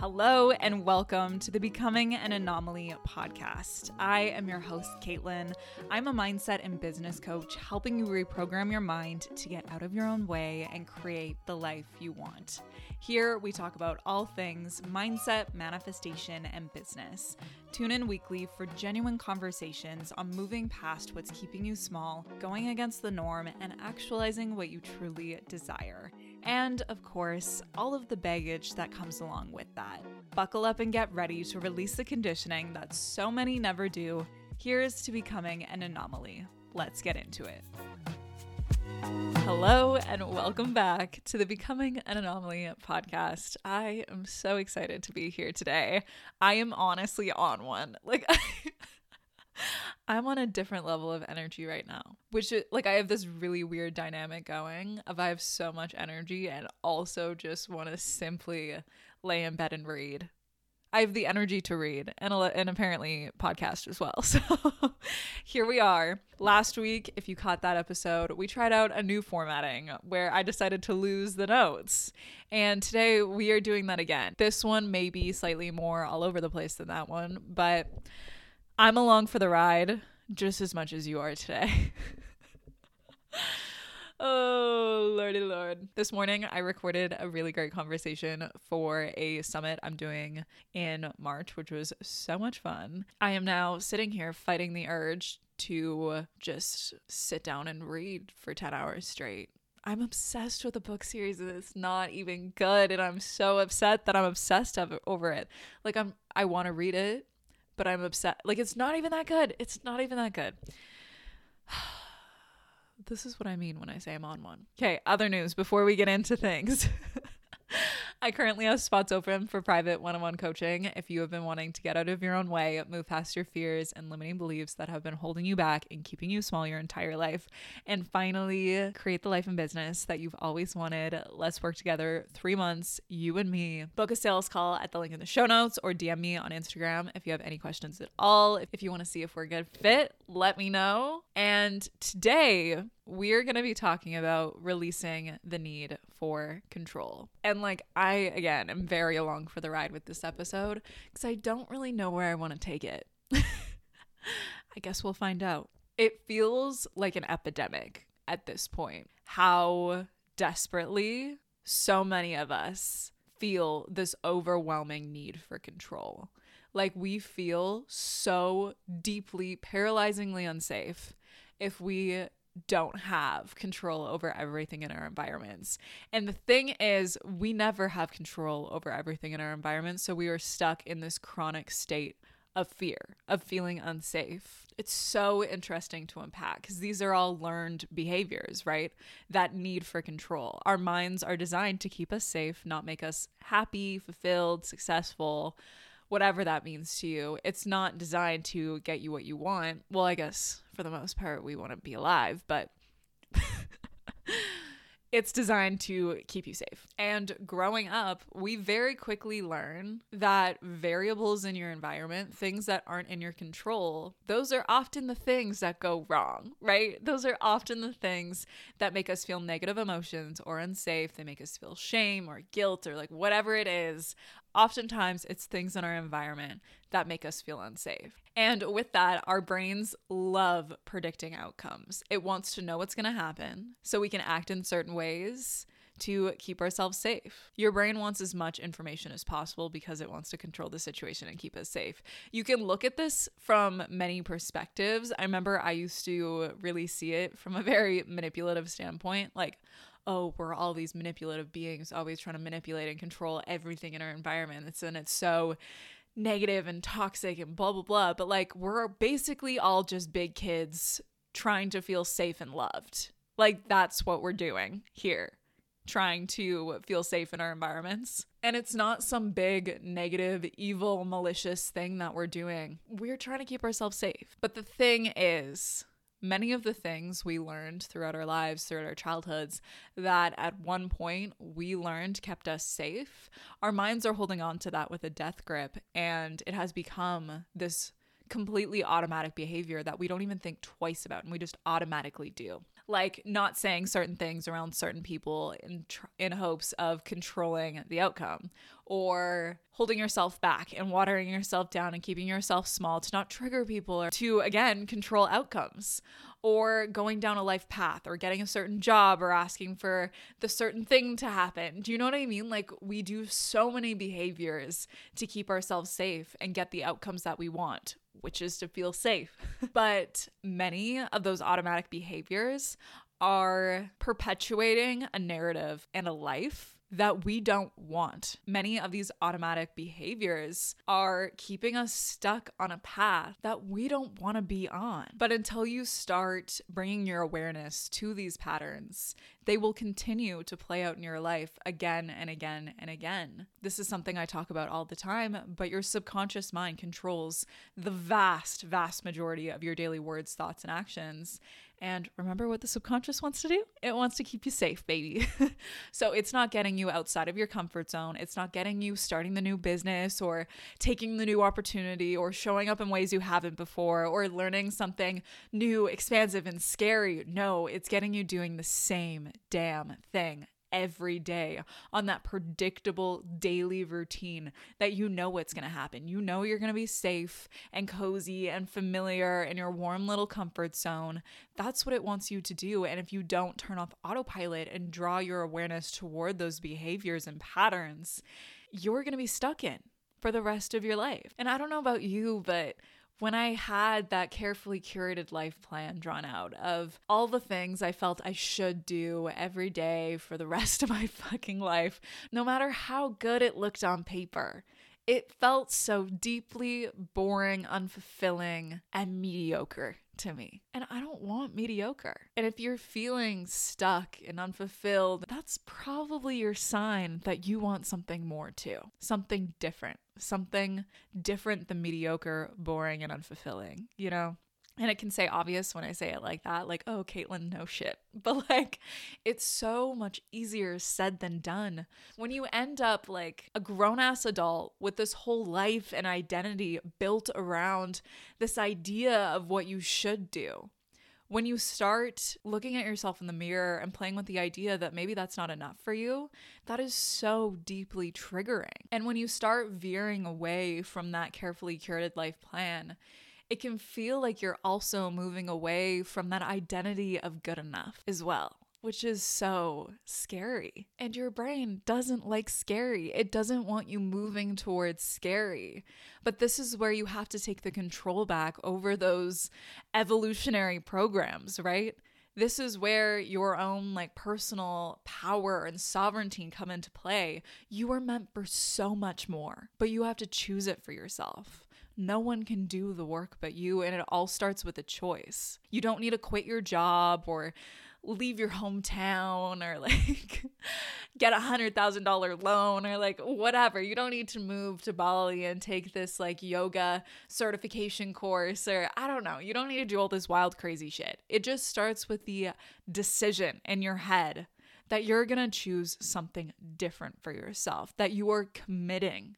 Hello, and welcome to the Becoming an Anomaly podcast. I am your host, Caitlin. I'm a mindset and business coach helping you reprogram your mind to get out of your own way and create the life you want. Here, we talk about all things mindset, manifestation, and business. Tune in weekly for genuine conversations on moving past what's keeping you small, going against the norm, and actualizing what you truly desire. And of course, all of the baggage that comes along with that. Buckle up and get ready to release the conditioning that so many never do. Here's to becoming an anomaly. Let's get into it. Hello, and welcome back to the Becoming an Anomaly podcast. I am so excited to be here today. I am honestly on one. Like, I'm on a different level of energy right now, which is, like I have this really weird dynamic going of I have so much energy and also just want to simply lay in bed and read. I have the energy to read and and apparently podcast as well. So here we are. Last week, if you caught that episode, we tried out a new formatting where I decided to lose the notes. And today we are doing that again. This one may be slightly more all over the place than that one, but I'm along for the ride just as much as you are today. oh, lordy lord. This morning, I recorded a really great conversation for a summit I'm doing in March, which was so much fun. I am now sitting here fighting the urge to just sit down and read for 10 hours straight. I'm obsessed with a book series that's not even good and I'm so upset that I'm obsessed over it. Like I'm I want to read it but I'm upset. Like it's not even that good. It's not even that good. this is what I mean when I say I'm on one. Okay, other news before we get into things. I currently have spots open for private one on one coaching. If you have been wanting to get out of your own way, move past your fears and limiting beliefs that have been holding you back and keeping you small your entire life, and finally create the life and business that you've always wanted, let's work together three months, you and me. Book a sales call at the link in the show notes or DM me on Instagram if you have any questions at all. If you want to see if we're a good fit, let me know. And today, we're going to be talking about releasing the need for control. And like, I, again, am very along for the ride with this episode because I don't really know where I want to take it. I guess we'll find out. It feels like an epidemic at this point. How desperately so many of us feel this overwhelming need for control. Like, we feel so deeply, paralyzingly unsafe if we don't have control over everything in our environments. And the thing is, we never have control over everything in our environment. So we are stuck in this chronic state of fear, of feeling unsafe. It's so interesting to unpack because these are all learned behaviors, right? That need for control. Our minds are designed to keep us safe, not make us happy, fulfilled, successful whatever that means to you. It's not designed to get you what you want. Well, I guess for the most part, we want to be alive, but it's designed to keep you safe. And growing up, we very quickly learn that variables in your environment, things that aren't in your control, those are often the things that go wrong, right? Those are often the things that make us feel negative emotions or unsafe. They make us feel shame or guilt or like whatever it is. Oftentimes, it's things in our environment that make us feel unsafe. And with that, our brains love predicting outcomes. It wants to know what's going to happen so we can act in certain ways to keep ourselves safe. Your brain wants as much information as possible because it wants to control the situation and keep us safe. You can look at this from many perspectives. I remember I used to really see it from a very manipulative standpoint. Like, oh, we're all these manipulative beings always trying to manipulate and control everything in our environment. It's, and it's so negative and toxic and blah, blah, blah. But like, we're basically all just big kids trying to feel safe and loved. Like, that's what we're doing here, trying to feel safe in our environments. And it's not some big, negative, evil, malicious thing that we're doing. We're trying to keep ourselves safe. But the thing is, many of the things we learned throughout our lives, throughout our childhoods, that at one point we learned kept us safe, our minds are holding on to that with a death grip. And it has become this completely automatic behavior that we don't even think twice about and we just automatically do like not saying certain things around certain people in tr- in hopes of controlling the outcome or holding yourself back and watering yourself down and keeping yourself small to not trigger people or to again control outcomes or going down a life path or getting a certain job or asking for the certain thing to happen. Do you know what I mean? Like we do so many behaviors to keep ourselves safe and get the outcomes that we want which is to feel safe. but many of those automatic behaviors are perpetuating a narrative and a life that we don't want. Many of these automatic behaviors are keeping us stuck on a path that we don't want to be on. But until you start bringing your awareness to these patterns, they will continue to play out in your life again and again and again. This is something I talk about all the time, but your subconscious mind controls the vast, vast majority of your daily words, thoughts, and actions. And remember what the subconscious wants to do? It wants to keep you safe, baby. so it's not getting you outside of your comfort zone. It's not getting you starting the new business or taking the new opportunity or showing up in ways you haven't before or learning something new, expansive, and scary. No, it's getting you doing the same damn thing every day on that predictable daily routine that you know what's going to happen. You know you're going to be safe and cozy and familiar in your warm little comfort zone. That's what it wants you to do. And if you don't turn off autopilot and draw your awareness toward those behaviors and patterns, you're going to be stuck in for the rest of your life. And I don't know about you, but when I had that carefully curated life plan drawn out of all the things I felt I should do every day for the rest of my fucking life, no matter how good it looked on paper, it felt so deeply boring, unfulfilling, and mediocre to me. And I don't want mediocre. And if you're feeling stuck and unfulfilled, that's probably your sign that you want something more too, something different, something different than mediocre, boring, and unfulfilling, you know? And it can say obvious when I say it like that, like, oh, Caitlin, no shit. But like, it's so much easier said than done. When you end up like a grown ass adult with this whole life and identity built around this idea of what you should do, when you start looking at yourself in the mirror and playing with the idea that maybe that's not enough for you, that is so deeply triggering. And when you start veering away from that carefully curated life plan, it can feel like you're also moving away from that identity of good enough as well which is so scary. And your brain doesn't like scary. It doesn't want you moving towards scary. But this is where you have to take the control back over those evolutionary programs, right? This is where your own like personal power and sovereignty come into play. You are meant for so much more, but you have to choose it for yourself. No one can do the work but you, and it all starts with a choice. You don't need to quit your job or leave your hometown or like get a hundred thousand dollar loan or like whatever. You don't need to move to Bali and take this like yoga certification course or I don't know. You don't need to do all this wild, crazy shit. It just starts with the decision in your head that you're gonna choose something different for yourself, that you are committing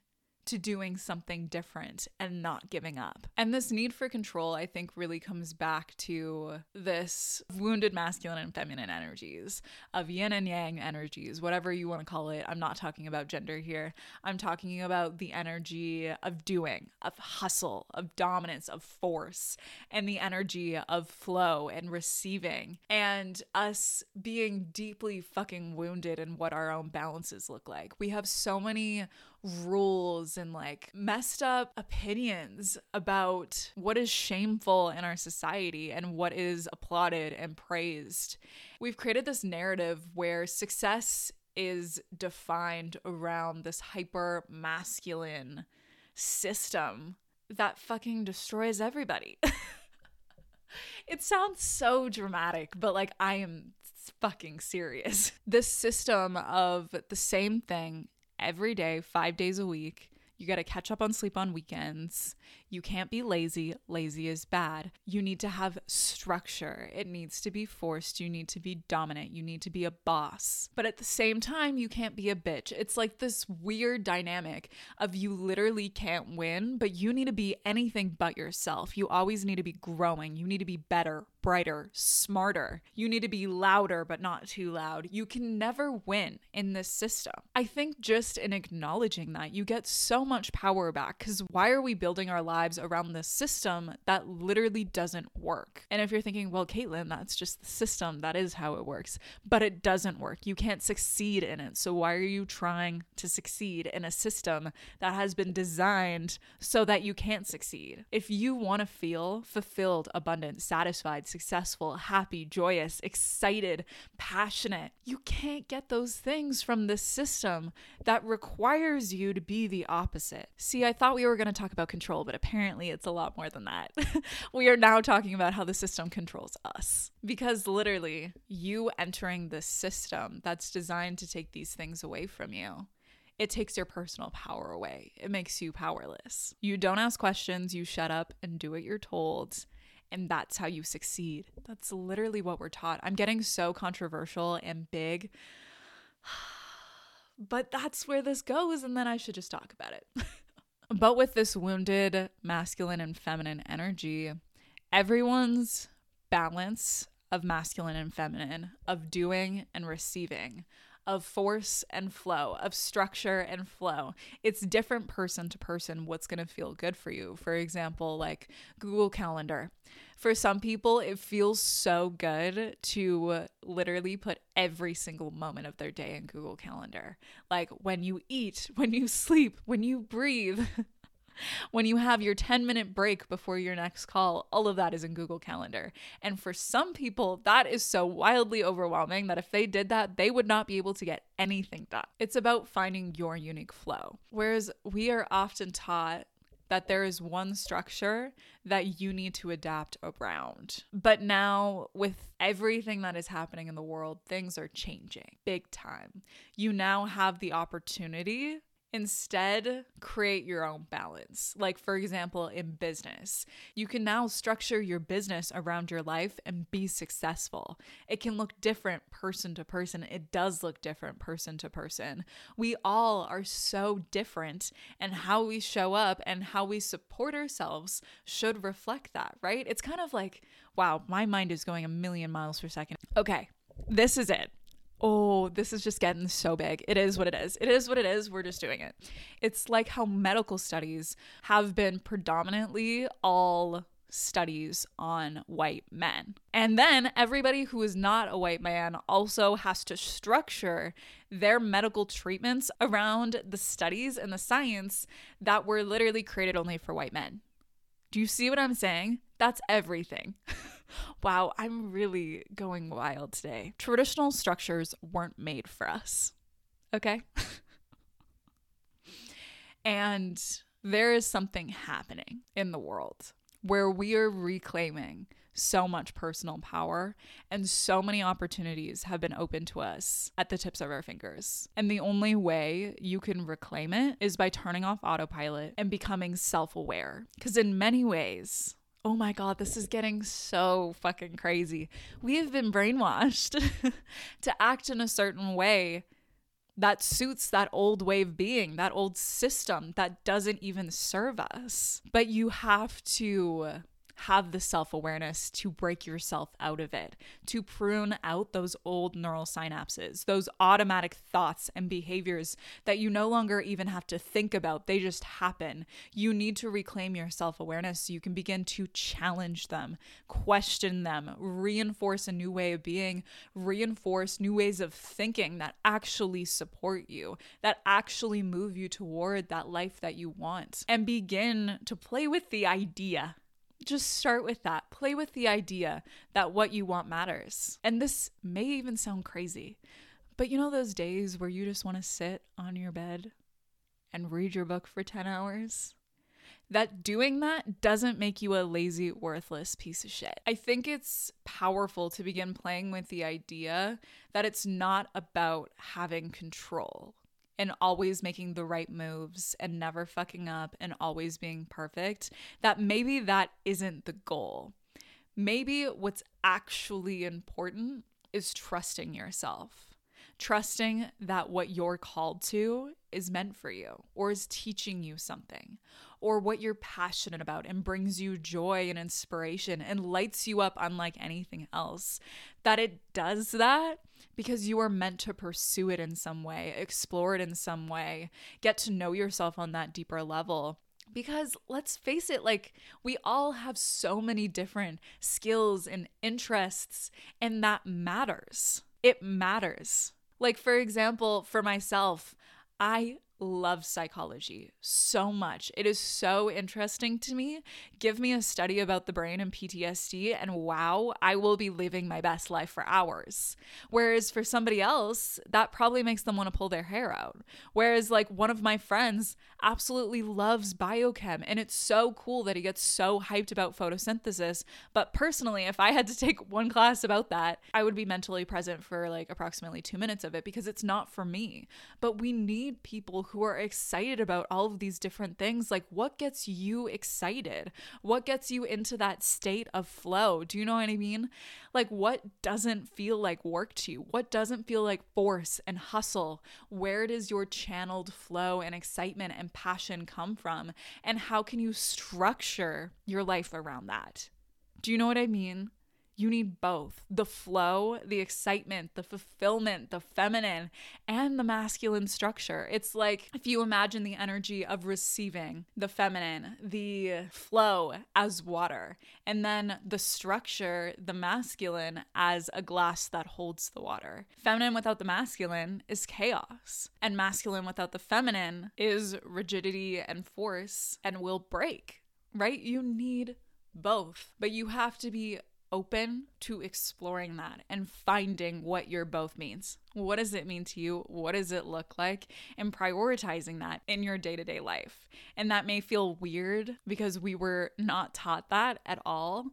to doing something different and not giving up. And this need for control, I think, really comes back to this wounded masculine and feminine energies, of yin and yang energies, whatever you want to call it. I'm not talking about gender here. I'm talking about the energy of doing, of hustle, of dominance, of force, and the energy of flow and receiving, and us being deeply fucking wounded in what our own balances look like. We have so many rules and like messed up opinions about what is shameful in our society and what is applauded and praised. We've created this narrative where success is defined around this hyper masculine system that fucking destroys everybody. it sounds so dramatic, but like I am fucking serious. This system of the same thing every day, five days a week. You got to catch up on sleep on weekends. You can't be lazy. Lazy is bad. You need to have structure. It needs to be forced. You need to be dominant. You need to be a boss. But at the same time, you can't be a bitch. It's like this weird dynamic of you literally can't win, but you need to be anything but yourself. You always need to be growing. You need to be better, brighter, smarter. You need to be louder, but not too loud. You can never win in this system. I think just in acknowledging that, you get so much power back because why are we building our lives around this system that literally doesn't work? And if you're thinking, well, Caitlin, that's just the system, that is how it works, but it doesn't work. You can't succeed in it. So why are you trying to succeed in a system that has been designed so that you can't succeed? If you want to feel fulfilled, abundant, satisfied, successful, happy, joyous, excited, passionate. You can't get those things from this system that requires you to be the opposite. See, I thought we were going to talk about control, but apparently it's a lot more than that. we are now talking about how the system controls us. Because literally, you entering this system that's designed to take these things away from you it takes your personal power away. It makes you powerless. You don't ask questions, you shut up and do what you're told and that's how you succeed. That's literally what we're taught. I'm getting so controversial and big, but that's where this goes, and then I should just talk about it. but with this wounded masculine and feminine energy, everyone's balance of masculine and feminine, of doing and receiving, of force and flow, of structure and flow. It's different person to person what's going to feel good for you. For example, like Google Calendar. For some people, it feels so good to literally put every single moment of their day in Google Calendar. Like when you eat, when you sleep, when you breathe. When you have your 10 minute break before your next call, all of that is in Google Calendar. And for some people, that is so wildly overwhelming that if they did that, they would not be able to get anything done. It's about finding your unique flow. Whereas we are often taught that there is one structure that you need to adapt around. But now, with everything that is happening in the world, things are changing big time. You now have the opportunity Instead, create your own balance. Like, for example, in business, you can now structure your business around your life and be successful. It can look different person to person. It does look different person to person. We all are so different, and how we show up and how we support ourselves should reflect that, right? It's kind of like, wow, my mind is going a million miles per second. Okay, this is it oh, this is just getting so big. It is what it is. It is what it is. We're just doing it. It's like how medical studies have been predominantly all studies on white men. And then everybody who is not a white man also has to structure their medical treatments around the studies and the science that were literally created only for white men. Do you see what I'm saying? That's everything. wow, I'm really going wild today. Traditional structures weren't made for us. Okay? and there is something happening in the world where we are reclaiming so much personal power and so many opportunities have been open to us at the tips of our fingers. And the only way you can reclaim it is by turning off autopilot and becoming self aware. Because in many ways, oh my God, this is getting so fucking crazy. We have been brainwashed to act in a certain way that suits that old way of being, that old system that doesn't even serve us. But you have to have the self awareness to break yourself out of it, to prune out those old neural synapses, those automatic thoughts and behaviors that you no longer even have to think about. They just happen. You need to reclaim your self awareness so you can begin to challenge them, question them, reinforce a new way of being, reinforce new ways of thinking that actually support you, that actually move you toward that life that you want, and begin to play with the idea just start with that. Play with the idea that what you want matters. And this may even sound crazy, but you know those days where you just want to sit on your bed and read your book for 10 hours? That doing that doesn't make you a lazy, worthless piece of shit. I think it's powerful to begin playing with the idea that it's not about having control. And always making the right moves and never fucking up and always being perfect, that maybe that isn't the goal. Maybe what's actually important is trusting yourself. Trusting that what you're called to is meant for you or is teaching you something or what you're passionate about and brings you joy and inspiration and lights you up unlike anything else. That it does that because you are meant to pursue it in some way, explore it in some way, get to know yourself on that deeper level. Because let's face it, like we all have so many different skills and interests, and that matters. It matters. Like, for example, for myself, I love psychology so much. It is so interesting to me. Give me a study about the brain and PTSD, and wow, I will be living my best life for hours. Whereas for somebody else, that probably makes them want to pull their hair out. Whereas, like, one of my friends absolutely loves biochem, and it's so cool that he gets so hyped about photosynthesis. But personally, if I had to take one class about that, I would be mentally present for like approximately two minutes of it because it's not for me. But we need people who are excited about all of these different things. Like, what gets you excited? What gets you into that state of flow? Do you know what I mean? Like, what doesn't feel like work to you? What doesn't feel like force and hustle? Where does your channeled flow and excitement and passion come from? And how can you structure your life around that? Do you know what I mean? You need both the flow, the excitement, the fulfillment, the feminine, and the masculine structure. It's like if you imagine the energy of receiving the feminine, the flow as water, and then the structure, the masculine, as a glass that holds the water. Feminine without the masculine is chaos, and masculine without the feminine is rigidity and force and will break, right? You need both, but you have to be open to exploring that and finding what your both means. What does it mean to you? What does it look like? And prioritizing that in your day to day life. And that may feel weird because we were not taught that at all,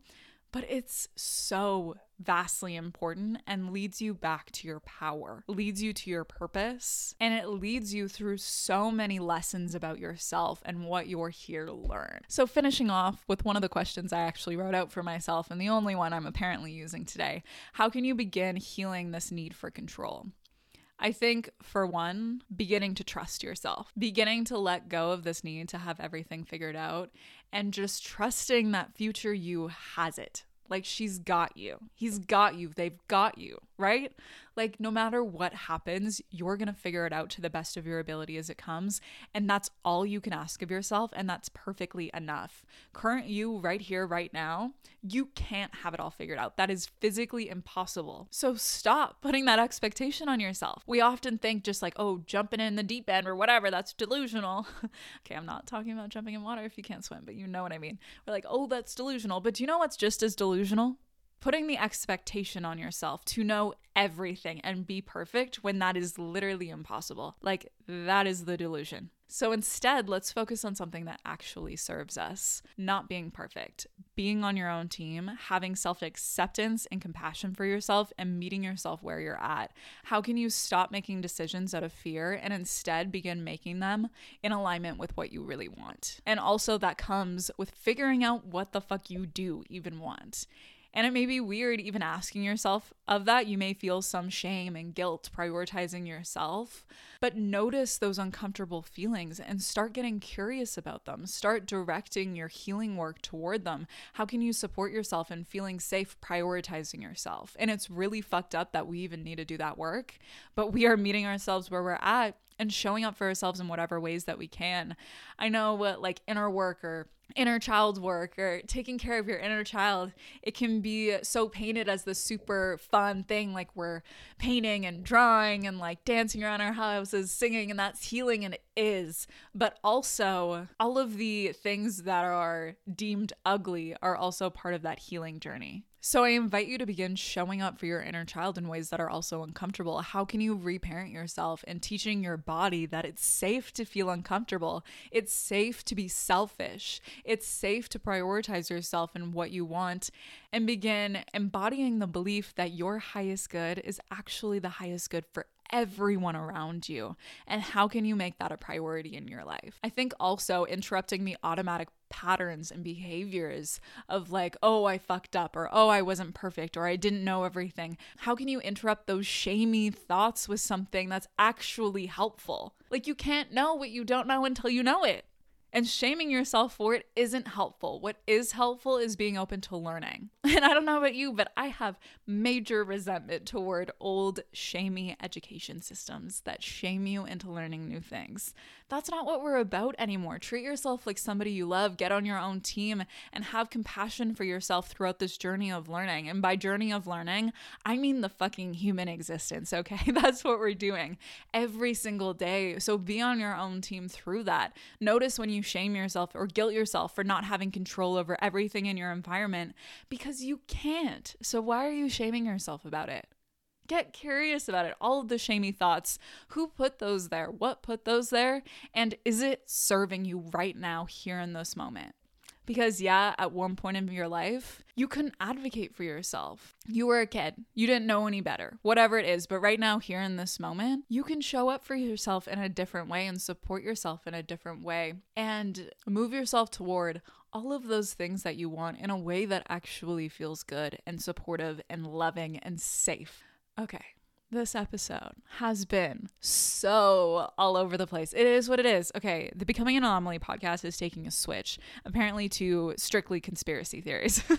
but it's so vastly important and leads you back to your power, leads you to your purpose, and it leads you through so many lessons about yourself and what you're here to learn. So, finishing off with one of the questions I actually wrote out for myself, and the only one I'm apparently using today how can you begin healing this need for control? I think, for one, beginning to trust yourself, beginning to let go of this need to have everything figured out, and just trusting that future you has it. Like she's got you. He's got you. They've got you, right? Like no matter what happens, you're going to figure it out to the best of your ability as it comes. And that's all you can ask of yourself. And that's perfectly enough. Current you, right here, right now, you can't have it all figured out. That is physically impossible. So stop putting that expectation on yourself. We often think just like, oh, jumping in the deep end or whatever, that's delusional. okay, I'm not talking about jumping in water if you can't swim, but you know what I mean. We're like, oh, that's delusional. But do you know what's just as delusional? Putting the expectation on yourself to know everything and be perfect when that is literally impossible. Like, that is the delusion. So instead, let's focus on something that actually serves us not being perfect, being on your own team, having self acceptance and compassion for yourself, and meeting yourself where you're at. How can you stop making decisions out of fear and instead begin making them in alignment with what you really want? And also, that comes with figuring out what the fuck you do even want. And it may be weird even asking yourself of that. You may feel some shame and guilt prioritizing yourself, but notice those uncomfortable feelings and start getting curious about them. Start directing your healing work toward them. How can you support yourself in feeling safe prioritizing yourself? And it's really fucked up that we even need to do that work, but we are meeting ourselves where we're at and showing up for ourselves in whatever ways that we can. I know what like inner work or inner child work or taking care of your inner child it can be so painted as the super fun thing like we're painting and drawing and like dancing around our houses singing and that's healing and it is. But also all of the things that are deemed ugly are also part of that healing journey so I invite you to begin showing up for your inner child in ways that are also uncomfortable. How can you reparent yourself and teaching your body that it's safe to feel uncomfortable? It's safe to be selfish. It's safe to prioritize yourself and what you want and begin embodying the belief that your highest good is actually the highest good for everyone around you. And how can you make that a priority in your life? I think also interrupting the automatic patterns and behaviors of like, oh, I fucked up, or oh, I wasn't perfect, or I didn't know everything. How can you interrupt those shamey thoughts with something that's actually helpful? Like, you can't know what you don't know until you know it. And shaming yourself for it isn't helpful. What is helpful is being open to learning. And I don't know about you, but I have major resentment toward old, shamey education systems that shame you into learning new things. That's not what we're about anymore. Treat yourself like somebody you love, get on your own team, and have compassion for yourself throughout this journey of learning. And by journey of learning, I mean the fucking human existence, okay? That's what we're doing every single day. So be on your own team through that. Notice when you shame yourself or guilt yourself for not having control over everything in your environment because you can't. So why are you shaming yourself about it? Get curious about it. All of the shamey thoughts. Who put those there? What put those there? And is it serving you right now, here in this moment? Because, yeah, at one point in your life, you couldn't advocate for yourself. You were a kid. You didn't know any better, whatever it is. But right now, here in this moment, you can show up for yourself in a different way and support yourself in a different way and move yourself toward all of those things that you want in a way that actually feels good and supportive and loving and safe. Okay. This episode has been so all over the place. It is what it is. Okay, the Becoming an Anomaly podcast is taking a switch, apparently to strictly conspiracy theories.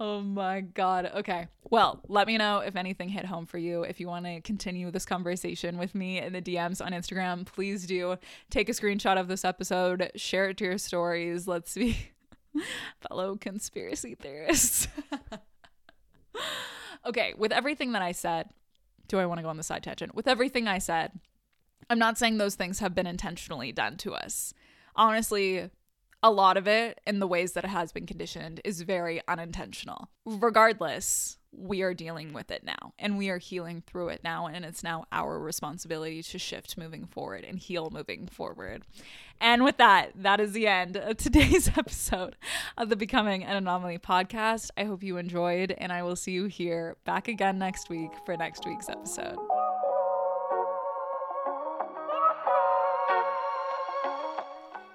Oh my God. Okay. Well, let me know if anything hit home for you. If you want to continue this conversation with me in the DMs on Instagram, please do take a screenshot of this episode, share it to your stories. Let's be fellow conspiracy theorists. okay. With everything that I said, do I want to go on the side tangent? With everything I said, I'm not saying those things have been intentionally done to us. Honestly, a lot of it in the ways that it has been conditioned is very unintentional. Regardless, we are dealing with it now and we are healing through it now. And it's now our responsibility to shift moving forward and heal moving forward. And with that, that is the end of today's episode of the Becoming an Anomaly podcast. I hope you enjoyed, and I will see you here back again next week for next week's episode.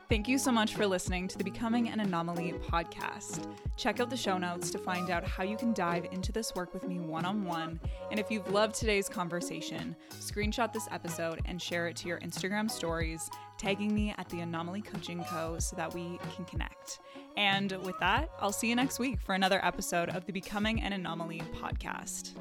Thank you so much for listening to the Becoming an Anomaly podcast. Check out the show notes to find out how you can dive into this work with me one on one. And if you've loved today's conversation, screenshot this episode and share it to your Instagram stories, tagging me at the Anomaly Coaching Co. so that we can connect. And with that, I'll see you next week for another episode of the Becoming an Anomaly podcast.